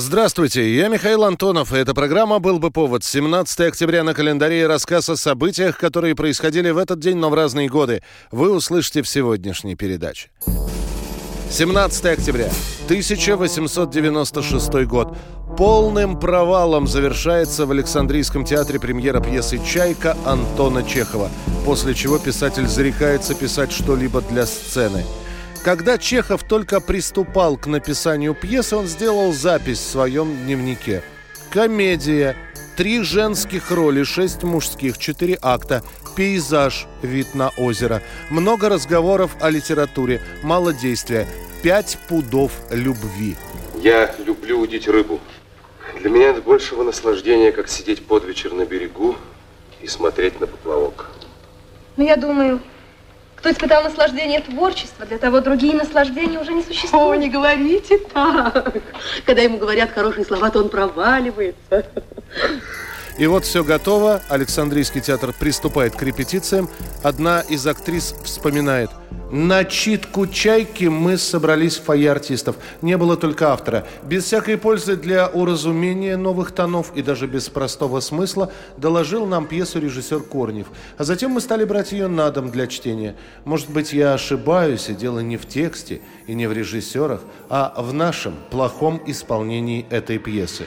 Здравствуйте, я Михаил Антонов, и эта программа «Был бы повод». 17 октября на календаре и рассказ о событиях, которые происходили в этот день, но в разные годы, вы услышите в сегодняшней передаче. 17 октября, 1896 год. Полным провалом завершается в Александрийском театре премьера пьесы «Чайка» Антона Чехова, после чего писатель зарекается писать что-либо для сцены – когда Чехов только приступал к написанию пьесы, он сделал запись в своем дневнике. Комедия. Три женских роли, шесть мужских, четыре акта, пейзаж, вид на озеро, много разговоров о литературе, мало действия, пять пудов любви. Я люблю удить рыбу. Для меня это большего наслаждения, как сидеть под вечер на берегу и смотреть на поплавок. Ну, я думаю, кто испытал наслаждение творчества, для того другие наслаждения уже не О, существуют. не говорите так. Когда ему говорят хорошие слова, то он проваливается. И вот все готово. Александрийский театр приступает к репетициям. Одна из актрис вспоминает. На читку «Чайки» мы собрались в фойе артистов. Не было только автора. Без всякой пользы для уразумения новых тонов и даже без простого смысла доложил нам пьесу режиссер Корнев. А затем мы стали брать ее на дом для чтения. Может быть, я ошибаюсь, и дело не в тексте и не в режиссерах, а в нашем плохом исполнении этой пьесы.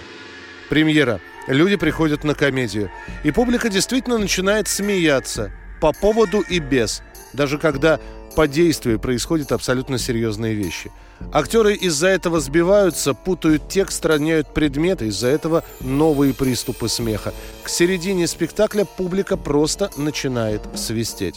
Премьера. Люди приходят на комедию. И публика действительно начинает смеяться. По поводу и без. Даже когда по действию происходят абсолютно серьезные вещи. Актеры из-за этого сбиваются, путают текст, роняют предметы. Из-за этого новые приступы смеха. К середине спектакля публика просто начинает свистеть.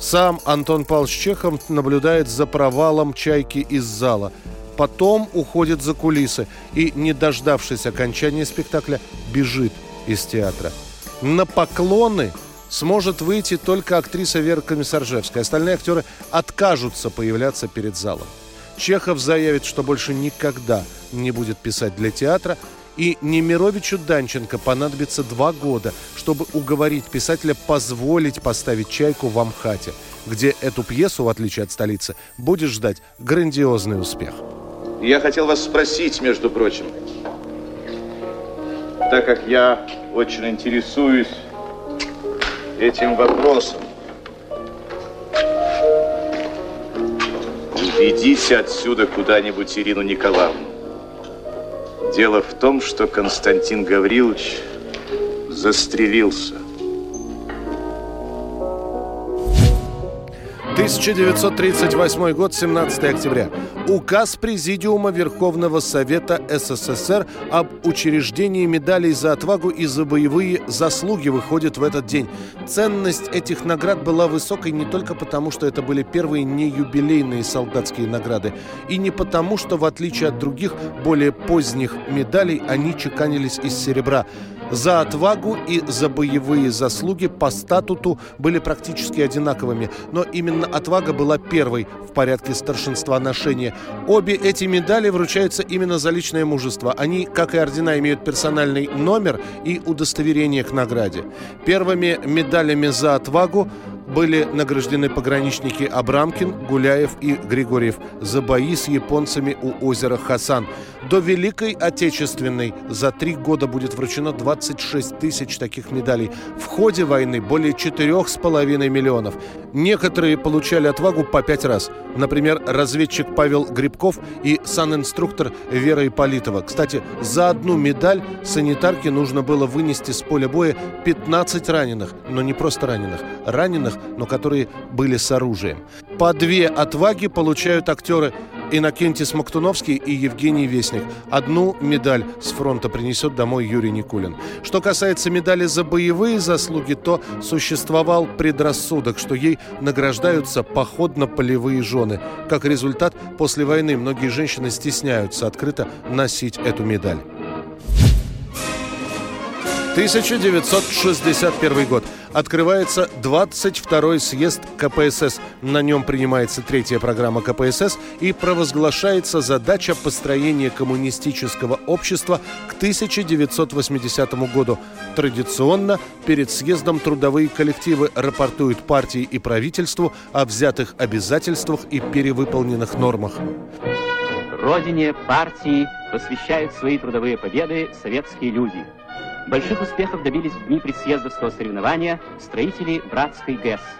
Сам Антон Павлович Чехов наблюдает за провалом «Чайки» из зала – потом уходит за кулисы и, не дождавшись окончания спектакля, бежит из театра. На поклоны сможет выйти только актриса Вера Комиссаржевская. Остальные актеры откажутся появляться перед залом. Чехов заявит, что больше никогда не будет писать для театра, и Немировичу Данченко понадобится два года, чтобы уговорить писателя позволить поставить «Чайку» в Амхате, где эту пьесу, в отличие от столицы, будет ждать грандиозный успех. Я хотел вас спросить, между прочим, так как я очень интересуюсь этим вопросом. Уведите отсюда куда-нибудь Ирину Николаевну. Дело в том, что Константин Гаврилович застрелился. 1938 год, 17 октября. Указ Президиума Верховного Совета СССР об учреждении медалей за отвагу и за боевые заслуги выходит в этот день. Ценность этих наград была высокой не только потому, что это были первые неюбилейные солдатские награды, и не потому, что в отличие от других, более поздних медалей, они чеканились из серебра. За отвагу и за боевые заслуги по статуту были практически одинаковыми, но именно отвага была первой в порядке старшинства ношения. Обе эти медали вручаются именно за личное мужество. Они, как и ордена, имеют персональный номер и удостоверение к награде. Первыми медалями за отвагу были награждены пограничники Абрамкин, Гуляев и Григорьев за бои с японцами у озера Хасан. До Великой Отечественной за три года будет вручено 26 тысяч таких медалей. В ходе войны более четырех с половиной миллионов. Некоторые получали отвагу по пять раз. Например, разведчик Павел Грибков и санинструктор Вера Ипполитова. Кстати, за одну медаль санитарке нужно было вынести с поля боя 15 раненых. Но не просто раненых. Раненых, но которые были с оружием. По две отваги получают актеры Иннокентий Смоктуновский и Евгений Вестник. Одну медаль с фронта принесет домой Юрий Никулин. Что касается медали за боевые заслуги, то существовал предрассудок, что ей награждаются походно-полевые жены. Как результат, после войны многие женщины стесняются открыто носить эту медаль. 1961 год. открывается 22-й съезд КПСС. На нем принимается третья программа КПСС и провозглашается задача построения коммунистического общества к 1980 году. Традиционно перед съездом трудовые коллективы рапортуют партии и правительству о взятых обязательствах и перевыполненных нормах. Родине партии посвящают свои трудовые победы советские люди. Больших успехов добились в дни предсъездовского соревнования строители братской ГЭС –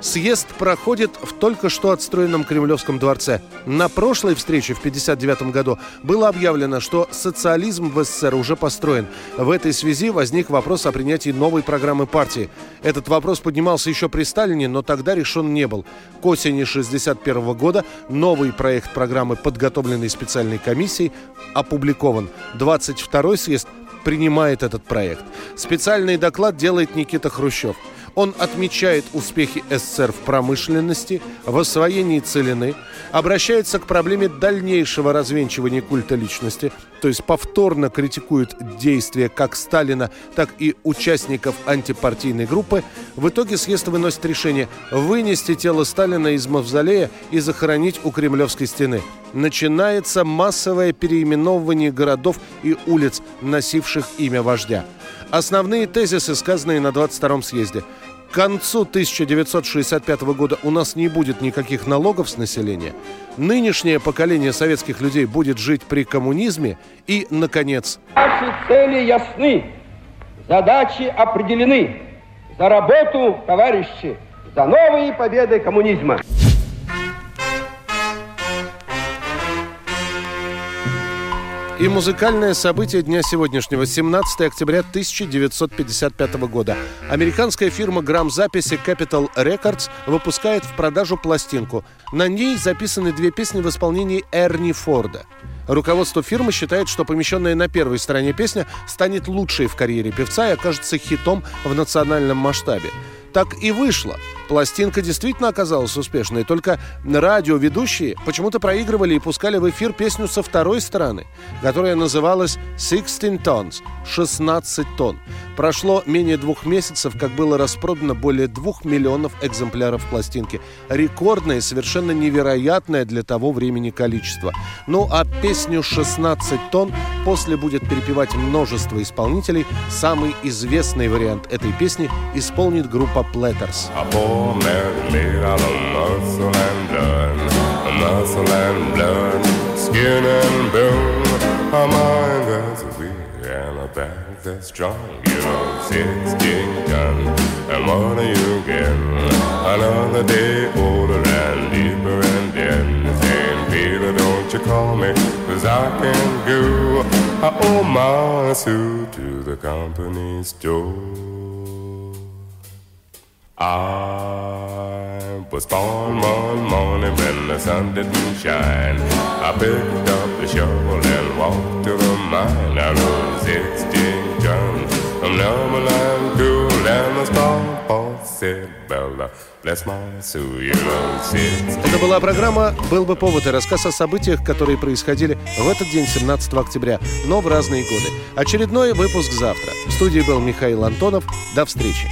Съезд проходит в только что отстроенном Кремлевском дворце. На прошлой встрече в 1959 году было объявлено, что социализм в СССР уже построен. В этой связи возник вопрос о принятии новой программы партии. Этот вопрос поднимался еще при Сталине, но тогда решен не был. К осени 1961 года новый проект программы, подготовленный специальной комиссией, опубликован. 22-й съезд принимает этот проект. Специальный доклад делает Никита Хрущев. Он отмечает успехи СССР в промышленности, в освоении целины, обращается к проблеме дальнейшего развенчивания культа личности, то есть повторно критикует действия как Сталина, так и участников антипартийной группы. В итоге съезд выносит решение вынести тело Сталина из мавзолея и захоронить у Кремлевской стены. Начинается массовое переименовывание городов и улиц, носивших имя вождя. Основные тезисы, сказанные на 22-м съезде. К концу 1965 года у нас не будет никаких налогов с населения. Нынешнее поколение советских людей будет жить при коммунизме. И, наконец... Наши цели ясны, задачи определены. За работу, товарищи, за новые победы коммунизма. И музыкальное событие дня сегодняшнего, 17 октября 1955 года. Американская фирма грамзаписи Capital Records выпускает в продажу пластинку. На ней записаны две песни в исполнении Эрни Форда. Руководство фирмы считает, что помещенная на первой стороне песня станет лучшей в карьере певца и окажется хитом в национальном масштабе. Так и вышло. Пластинка действительно оказалась успешной, только радиоведущие почему-то проигрывали и пускали в эфир песню со второй стороны, которая называлась «16 Tons» — «16 тонн». Прошло менее двух месяцев, как было распродано более двух миллионов экземпляров пластинки. Рекордное и совершенно невероятное для того времени количество. Ну а песню «16 тонн» после будет перепевать множество исполнителей. Самый известный вариант этой песни исполнит группа Platters. Poor man made out of muscle and blood, muscle and blood, skin and bone. A mind that's weak and a back that's strong. You know, sixteen guns, and what you getting? Another day older and deeper and dead. Saying, Peter, don't you call me, cause I can go. I owe my suit to the company store. I was born one morning when the sun didn't shine. I picked up the shovel and walked to the mine. I rode sixteen guns from Numberland to Lemonstar. Boss said, Bella, bless my soul, you know, Это была программа «Был бы повод» и рассказ о событиях, которые происходили в этот день, 17 октября, но в разные годы. Очередной выпуск завтра. В студии был Михаил Антонов. До встречи.